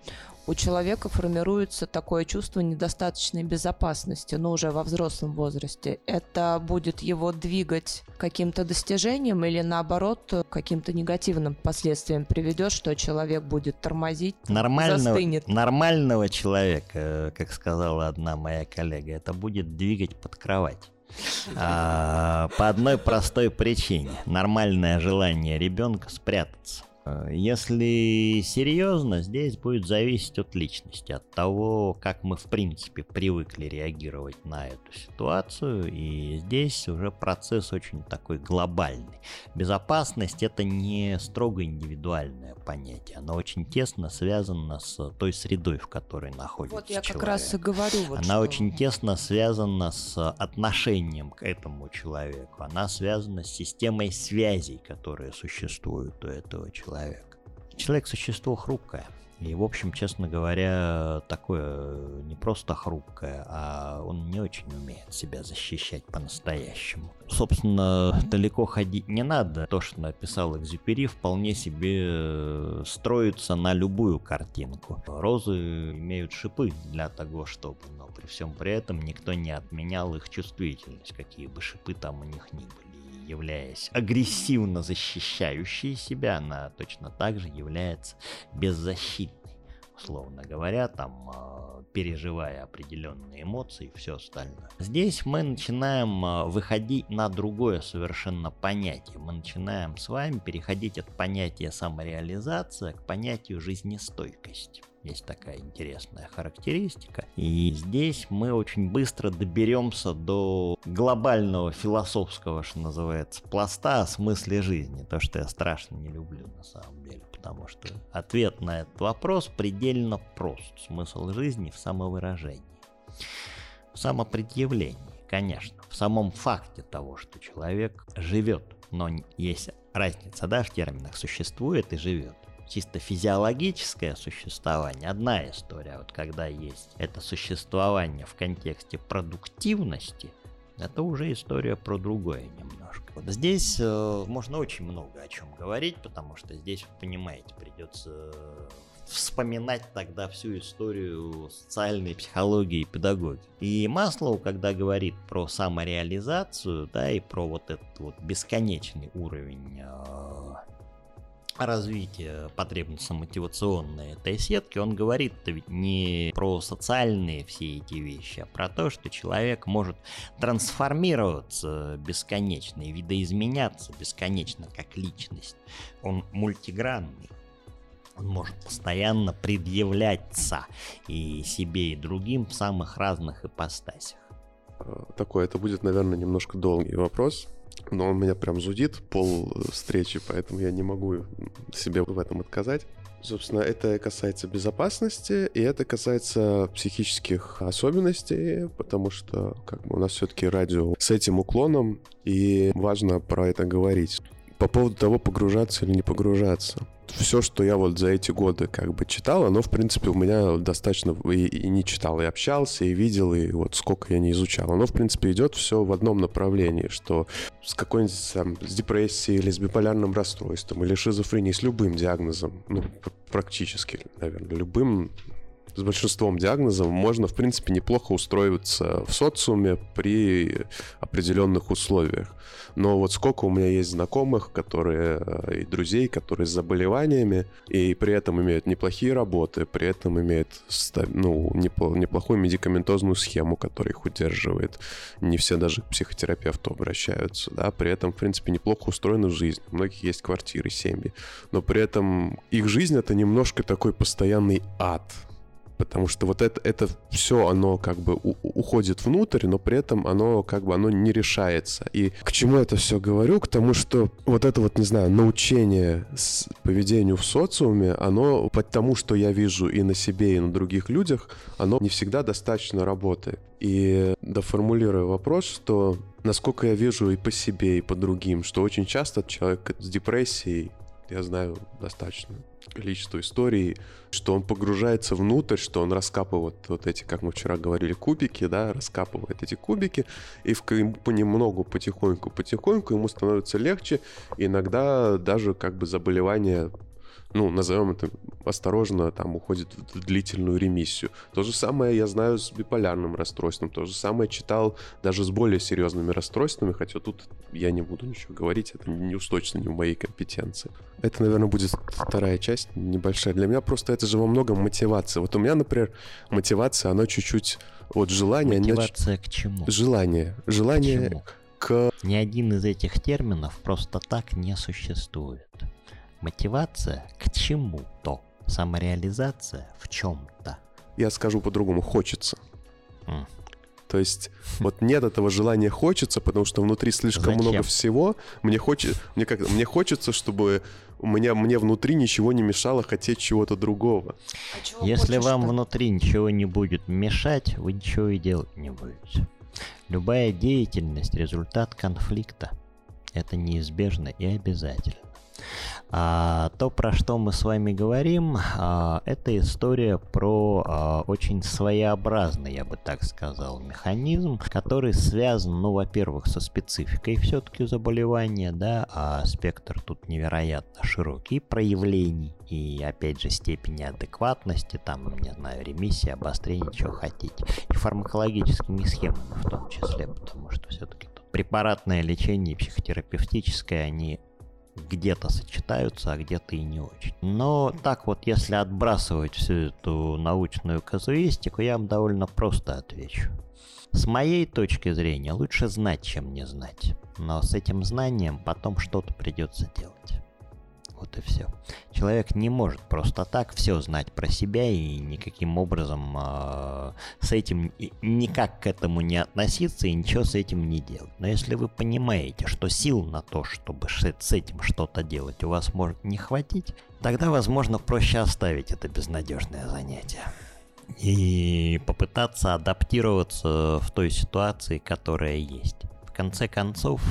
у человека формируется такое чувство недостаточной безопасности, но уже во взрослом возрасте. Это будет его двигать каким-то достижением или наоборот каким-то негативным последствиям приведет, что человек будет тормозить, нормального, застынет. Нормального человека, как сказала одна моя коллега, это будет двигать под кровать. А, по одной простой причине. Нормальное желание ребенка спрятаться. Э, если серьезно, здесь будет зависеть от личности, от того, как мы в принципе привыкли реагировать на эту ситуацию. И здесь уже процесс очень такой глобальный. Безопасность это не строго индивидуальное понятие, оно очень тесно связано с той средой, в которой находится Вот я человек. как раз и говорю. Вот Она что... очень тесно связана с отношением к этому человеку. Она связана с системой связей, которые существуют у этого человека человек. Человек – существо хрупкое. И, в общем, честно говоря, такое не просто хрупкое, а он не очень умеет себя защищать по-настоящему. Собственно, далеко ходить не надо. То, что написал Экзюпери, вполне себе э, строится на любую картинку. Розы имеют шипы для того, чтобы, но при всем при этом никто не отменял их чувствительность, какие бы шипы там у них ни были являясь агрессивно защищающей себя, она точно так же является беззащитной. Условно говоря, там а, переживая определенные эмоции и все остальное. Здесь мы начинаем а, выходить на другое совершенно понятие. Мы начинаем с вами переходить от понятия самореализация к понятию жизнестойкости. Есть такая интересная характеристика. И здесь мы очень быстро доберемся до глобального философского, что называется, пласта о смысле жизни. То, что я страшно не люблю на самом деле. Потому что ответ на этот вопрос предельно прост. Смысл жизни в самовыражении. В самопредъявлении, конечно. В самом факте того, что человек живет. Но есть разница, да, в терминах существует и живет. Чисто физиологическое существование – одна история. Вот когда есть это существование в контексте продуктивности, это уже история про другое немножко. Вот здесь э, можно очень много о чем говорить, потому что здесь, понимаете, придется э, вспоминать тогда всю историю социальной психологии и педагогики. И Маслоу, когда говорит про самореализацию, да, и про вот этот вот бесконечный уровень э, развития потребностно-мотивационной этой сетки, он говорит-то ведь не про социальные все эти вещи, а про то, что человек может трансформироваться бесконечно и видоизменяться бесконечно как личность. Он мультигранный. Он может постоянно предъявляться и себе, и другим в самых разных ипостасях. Такой, это будет, наверное, немножко долгий вопрос, но он меня прям зудит пол встречи, поэтому я не могу себе в этом отказать. Собственно, это касается безопасности, и это касается психических особенностей, потому что как бы, у нас все-таки радио с этим уклоном, и важно про это говорить. По поводу того, погружаться или не погружаться все, что я вот за эти годы как бы читал, оно, в принципе, у меня достаточно и, и не читал, и общался, и видел, и вот сколько я не изучал. Оно, в принципе, идет все в одном направлении, что с какой-нибудь там, с депрессией или с биполярным расстройством, или шизофренией, с любым диагнозом, ну, практически, наверное, любым с большинством диагнозов можно, в принципе, неплохо устроиться в социуме при определенных условиях. Но вот сколько у меня есть знакомых, которые и друзей, которые с заболеваниями, и при этом имеют неплохие работы, при этом имеют ну, неплохую медикаментозную схему, которая их удерживает. Не все даже к психотерапевту обращаются, да, при этом, в принципе, неплохо устроена жизнь. У многих есть квартиры, семьи, но при этом их жизнь это немножко такой постоянный ад, потому что вот это, это все, оно как бы у, уходит внутрь, но при этом оно как бы оно не решается. И к чему это все говорю? К тому, что вот это вот, не знаю, научение с поведению в социуме, оно по тому, что я вижу и на себе, и на других людях, оно не всегда достаточно работает. И доформулирую вопрос, что насколько я вижу и по себе, и по другим, что очень часто человек с депрессией, я знаю достаточно количество историй, что он погружается внутрь, что он раскапывает вот эти, как мы вчера говорили, кубики, да, раскапывает эти кубики, и в, понемногу, потихоньку, потихоньку ему становится легче, иногда даже как бы заболевание ну, назовем это осторожно, там уходит в длительную ремиссию. То же самое я знаю с биполярным расстройством, то же самое читал даже с более серьезными расстройствами, хотя тут я не буду ничего говорить, это не уж точно не в моей компетенции. Это, наверное, будет вторая часть, небольшая. Для меня просто это же во многом мотивация. Вот у меня, например, мотивация, она чуть-чуть вот желание... Мотивация не... к чему? Желание. Желание к, к... Ни один из этих терминов просто так не существует. Мотивация к чему-то. Самореализация в чем-то. Я скажу по-другому, хочется. Mm. То есть вот нет этого желания хочется, потому что внутри слишком Зачем? много всего. Мне, хочет, мне, как, мне хочется, чтобы у меня, мне внутри ничего не мешало хотеть чего-то другого. А Если вам что? внутри ничего не будет мешать, вы ничего и делать не будете. Любая деятельность – результат конфликта. Это неизбежно и обязательно. А, то, про что мы с вами говорим, а, это история про а, очень своеобразный, я бы так сказал, механизм, который связан, ну, во-первых, со спецификой все-таки заболевания, да, а спектр тут невероятно широкий проявлений и, опять же, степени адекватности, там, не знаю, ремиссия, обострение, чего хотите, и фармакологическими схемами в том числе, потому что все-таки препаратное лечение и психотерапевтическое, они где-то сочетаются, а где-то и не очень. Но так вот, если отбрасывать всю эту научную казуистику, я вам довольно просто отвечу. С моей точки зрения, лучше знать, чем не знать. Но с этим знанием потом что-то придется делать. Вот и все. Человек не может просто так все знать про себя и никаким образом э, с этим никак к этому не относиться и ничего с этим не делать. Но если вы понимаете, что сил на то, чтобы с этим что-то делать, у вас может не хватить, тогда, возможно, проще оставить это безнадежное занятие и попытаться адаптироваться в той ситуации, которая есть конце концов,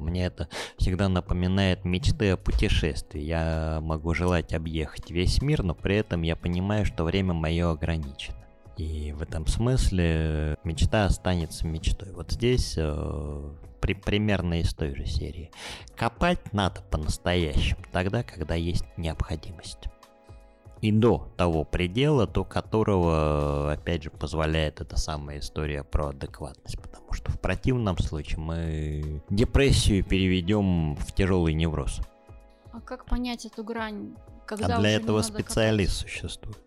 мне это всегда напоминает мечты о путешествии. Я могу желать объехать весь мир, но при этом я понимаю, что время мое ограничено. И в этом смысле мечта останется мечтой. Вот здесь э, при, примерно из той же серии. Копать надо по-настоящему, тогда, когда есть необходимость. И до того предела, до которого, опять же, позволяет эта самая история про адекватность. Потому что в противном случае мы депрессию переведем в тяжелый невроз. А как понять эту грань? Когда а для этого специалист копать? существует.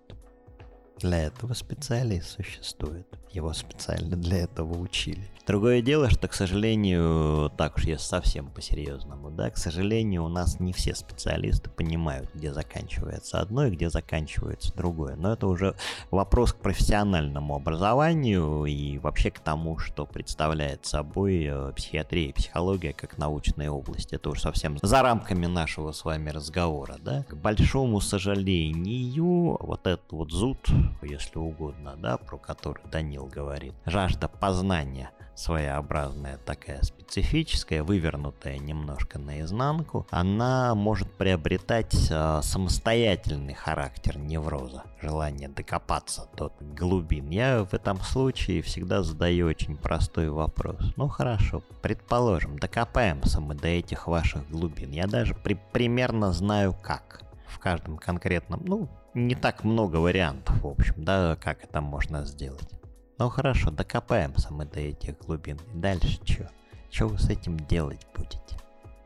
Для этого специалист существует. Его специально для этого учили. Другое дело, что, к сожалению, так уж я совсем по-серьезному, да, к сожалению, у нас не все специалисты понимают, где заканчивается одно и где заканчивается другое. Но это уже вопрос к профессиональному образованию и вообще к тому, что представляет собой э, психиатрия и психология как научная область. Это уж совсем за рамками нашего с вами разговора, да. К большому сожалению, вот этот вот зуд, если угодно, да, про который Данил говорит, жажда познания – своеобразная такая специфическая, вывернутая немножко наизнанку, она может приобретать э, самостоятельный характер невроза, желание докопаться до глубин. Я в этом случае всегда задаю очень простой вопрос. Ну хорошо, предположим, докопаемся мы до этих ваших глубин. Я даже при примерно знаю как. В каждом конкретном, ну, не так много вариантов, в общем, да, как это можно сделать. Ну хорошо, докопаемся мы до этих глубин. Дальше что? Что вы с этим делать будете?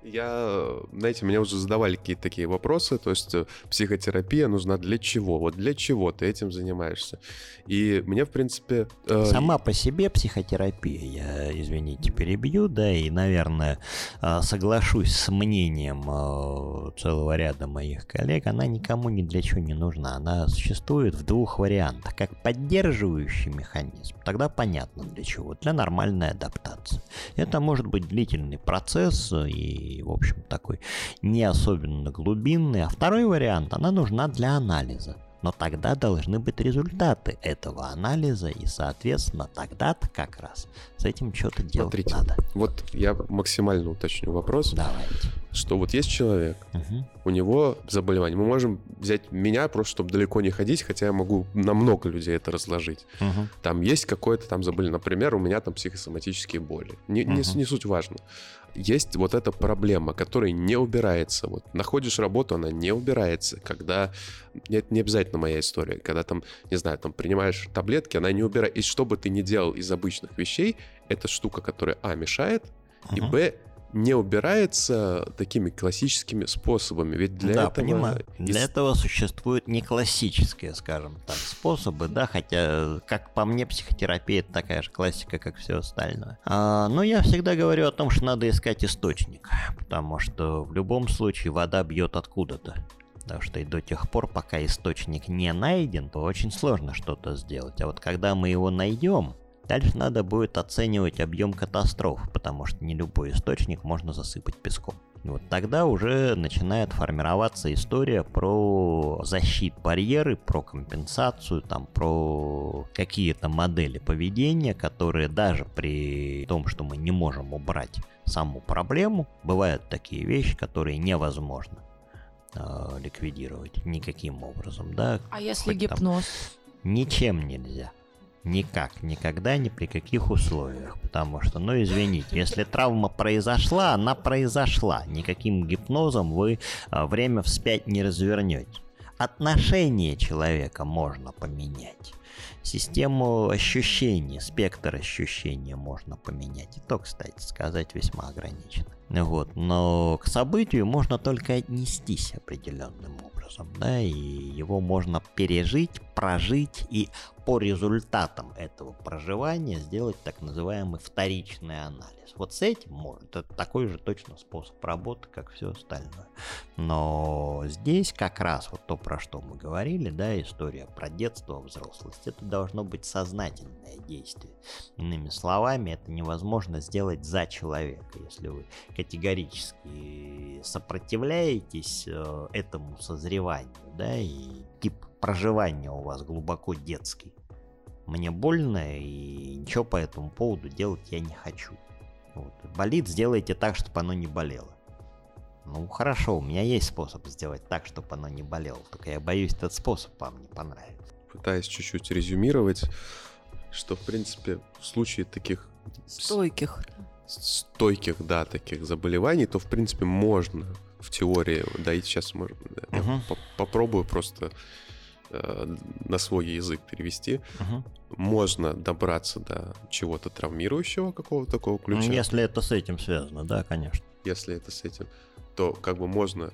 Я, знаете, меня уже задавали какие-то такие вопросы, то есть э, психотерапия нужна для чего? Вот для чего ты этим занимаешься? И мне, в принципе... Э... Сама по себе психотерапия, я, извините, перебью, да, и, наверное, э, соглашусь с мнением э, целого ряда моих коллег, она никому ни для чего не нужна. Она существует в двух вариантах. Как поддерживающий механизм, тогда понятно для чего, для нормальной адаптации. Это может быть длительный процесс и в общем, такой не особенно глубинный. А второй вариант, она нужна для анализа. Но тогда должны быть результаты этого анализа, и, соответственно, тогда-то как раз с этим что-то делать Смотрите, надо. Вот я максимально уточню вопрос. Давайте. Что вот есть человек, угу. у него заболевание. Мы можем взять меня просто, чтобы далеко не ходить, хотя я могу на много людей это разложить. Угу. Там есть какое-то там заболевание. Например, у меня там психосоматические боли. Не, угу. не, не суть важно есть вот эта проблема, которая не убирается. Вот находишь работу, она не убирается. Когда это не обязательно моя история, когда там, не знаю, там принимаешь таблетки, она не убирается. И что бы ты ни делал из обычных вещей, это штука, которая а мешает, uh-huh. и б не убирается такими классическими способами. Ведь для да, этого... понимаю. Для этого существуют не классические, скажем так, способы, да, хотя, как по мне, психотерапия это такая же классика, как все остальное. А, но я всегда говорю о том, что надо искать источник, потому что в любом случае вода бьет откуда-то. Потому что и до тех пор, пока источник не найден, то очень сложно что-то сделать. А вот когда мы его найдем, Дальше надо будет оценивать объем катастроф, потому что не любой источник можно засыпать песком. И вот тогда уже начинает формироваться история про защит барьеры, про компенсацию, там, про какие-то модели поведения, которые даже при том, что мы не можем убрать саму проблему, бывают такие вещи, которые невозможно э, ликвидировать никаким образом, да. А если гипноз? Там, ничем нельзя. Никак, никогда, ни при каких условиях. Потому что, ну извините, если травма произошла, она произошла. Никаким гипнозом вы а, время вспять не развернете. Отношение человека можно поменять. Систему ощущений, спектр ощущения можно поменять. И то, кстати, сказать весьма ограничено. Вот. Но к событию можно только отнестись определенным образом, да, и его можно пережить, прожить и по результатам этого проживания сделать так называемый вторичный анализ. Вот с этим может, это такой же точно способ работы, как все остальное. Но здесь как раз вот то, про что мы говорили, да, история про детство, взрослость, это должно быть сознательное действие. Иными словами, это невозможно сделать за человека, если вы категорически сопротивляетесь э, этому созреванию, да, и тип проживания у вас глубоко детский. Мне больно, и ничего по этому поводу делать я не хочу. Вот. Болит, сделайте так, чтобы оно не болело. Ну хорошо, у меня есть способ сделать так, чтобы оно не болело. Только я боюсь, этот способ вам не понравится. Пытаясь чуть-чуть резюмировать, что, в принципе, в случае таких Стойких. стойких, да, таких заболеваний, то, в принципе, можно в теории, да, и сейчас можно, да, я Мгм. по- попробую просто на свой язык перевести. Мгм. Можно добраться до чего-то травмирующего, какого-то такого Ну, ключа. Если это с этим связано, да, конечно. если это с этим, то как бы можно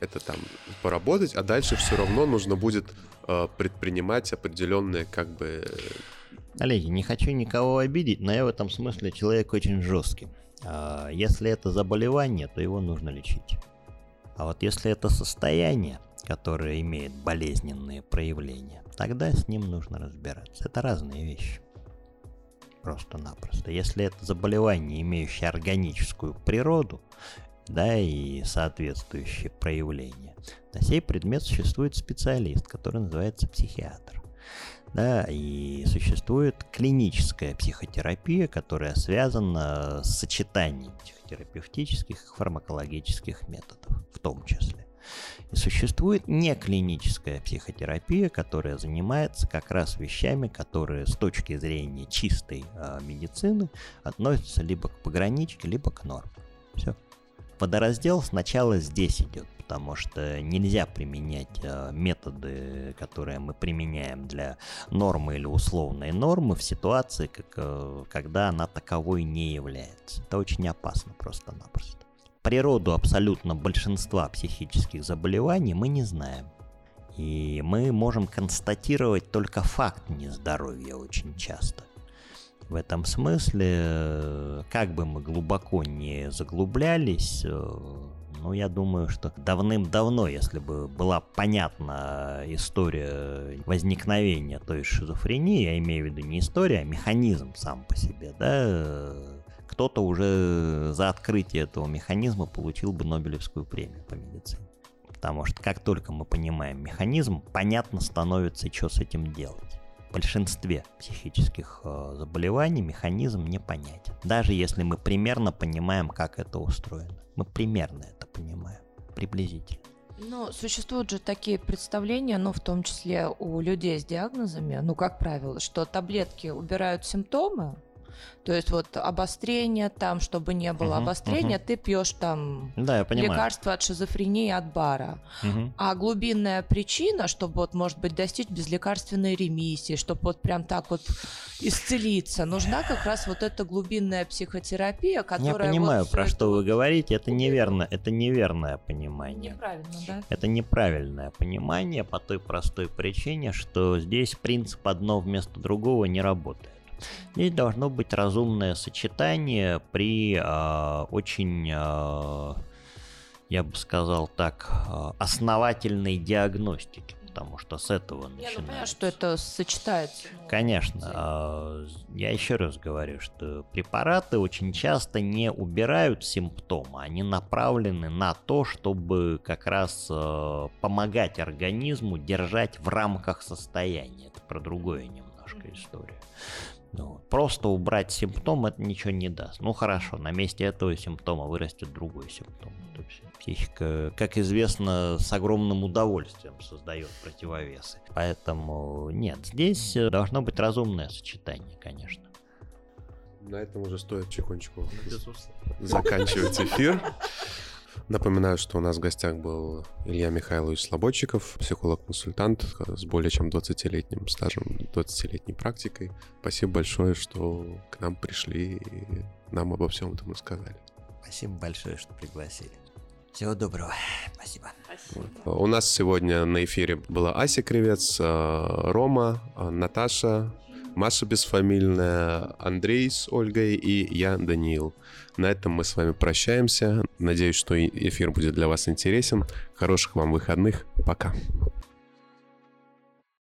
это там поработать, а дальше все равно нужно будет э, предпринимать определенные как бы Коллеги, не хочу никого обидеть, но я в этом смысле человек очень жесткий. А, Если это заболевание, то его нужно лечить. А вот если это состояние, которое имеет болезненные проявления, тогда с ним нужно разбираться. Это разные вещи. Просто-напросто. Если это заболевание, имеющее органическую природу, да, и соответствующие проявления, на сей предмет существует специалист, который называется психиатр. Да, и существует клиническая психотерапия, которая связана с сочетанием психотерапевтических и фармакологических методов, в том числе. И существует неклиническая психотерапия, которая занимается как раз вещами, которые с точки зрения чистой а, медицины относятся либо к пограничке, либо к норме. Все. Водораздел сначала здесь идет, потому что нельзя применять э, методы, которые мы применяем для нормы или условной нормы в ситуации, как, э, когда она таковой не является. Это очень опасно просто-напросто. Природу абсолютно большинства психических заболеваний мы не знаем. И мы можем констатировать только факт нездоровья очень часто. В этом смысле, э, как бы мы глубоко не заглублялись, э, ну, я думаю, что давным-давно, если бы была понятна история возникновения той шизофрении, я имею в виду не история, а механизм сам по себе, да, э, кто-то уже за открытие этого механизма получил бы Нобелевскую премию по медицине. Потому что как только мы понимаем механизм, понятно становится, что с этим делать. В большинстве психических э, заболеваний механизм непонятен. Даже если мы примерно понимаем, как это устроено. Мы примерно это понимаем. Приблизительно. Ну, существуют же такие представления, ну, в том числе у людей с диагнозами, ну, как правило, что таблетки убирают симптомы, то есть вот обострение там, чтобы не было Мгм, обострения, мгм. ты пьешь там Да, я понимаю. лекарства от шизофрении от бара. Мгм. А глубинная причина, чтобы вот, может быть, достичь безлекарственной ремиссии, чтобы вот прям так вот исцелиться, нужна как раз вот эта глубинная психотерапия, которая... Я понимаю, вот про что вы говорите. Это неверно. Это неверное понимание. Неправильно, да? Это неправильное понимание по той простой причине, что здесь принцип одно вместо другого не работает. Здесь должно быть разумное сочетание при а, очень, а, я бы сказал так, а, основательной диагностике, потому что с этого Я ну, начинается. понимаю, что это сочетается. ну, Конечно, я еще раз говорю, что препараты очень часто не убирают симптомы, они направлены на то, чтобы как раз э, помогать организму держать в рамках состояния. Это про другое немножко история. Ну, просто убрать симптом это ничего не даст. Ну хорошо, на месте этого симптома вырастет другой симптом. И всё. Психика, как известно, с огромным удовольствием создает противовесы. Поэтому нет, здесь должно быть разумное сочетание, конечно. На этом уже стоит потихонечку заканчивать эфир. Напоминаю, что у нас в гостях был Илья Михайлович Слободчиков, психолог-консультант с более чем 20-летним стажем, 20-летней практикой. Спасибо большое, что к нам пришли и нам обо всем этом рассказали. Спасибо большое, что пригласили. Всего доброго. Спасибо. У нас сегодня на эфире была Ася Кривец, э, Рома, э, Наташа, Маша Бесфамильная, Андрей с Ольгой и я, Даниил. На этом мы с вами прощаемся. Надеюсь, что эфир будет для вас интересен. Хороших вам выходных. Пока.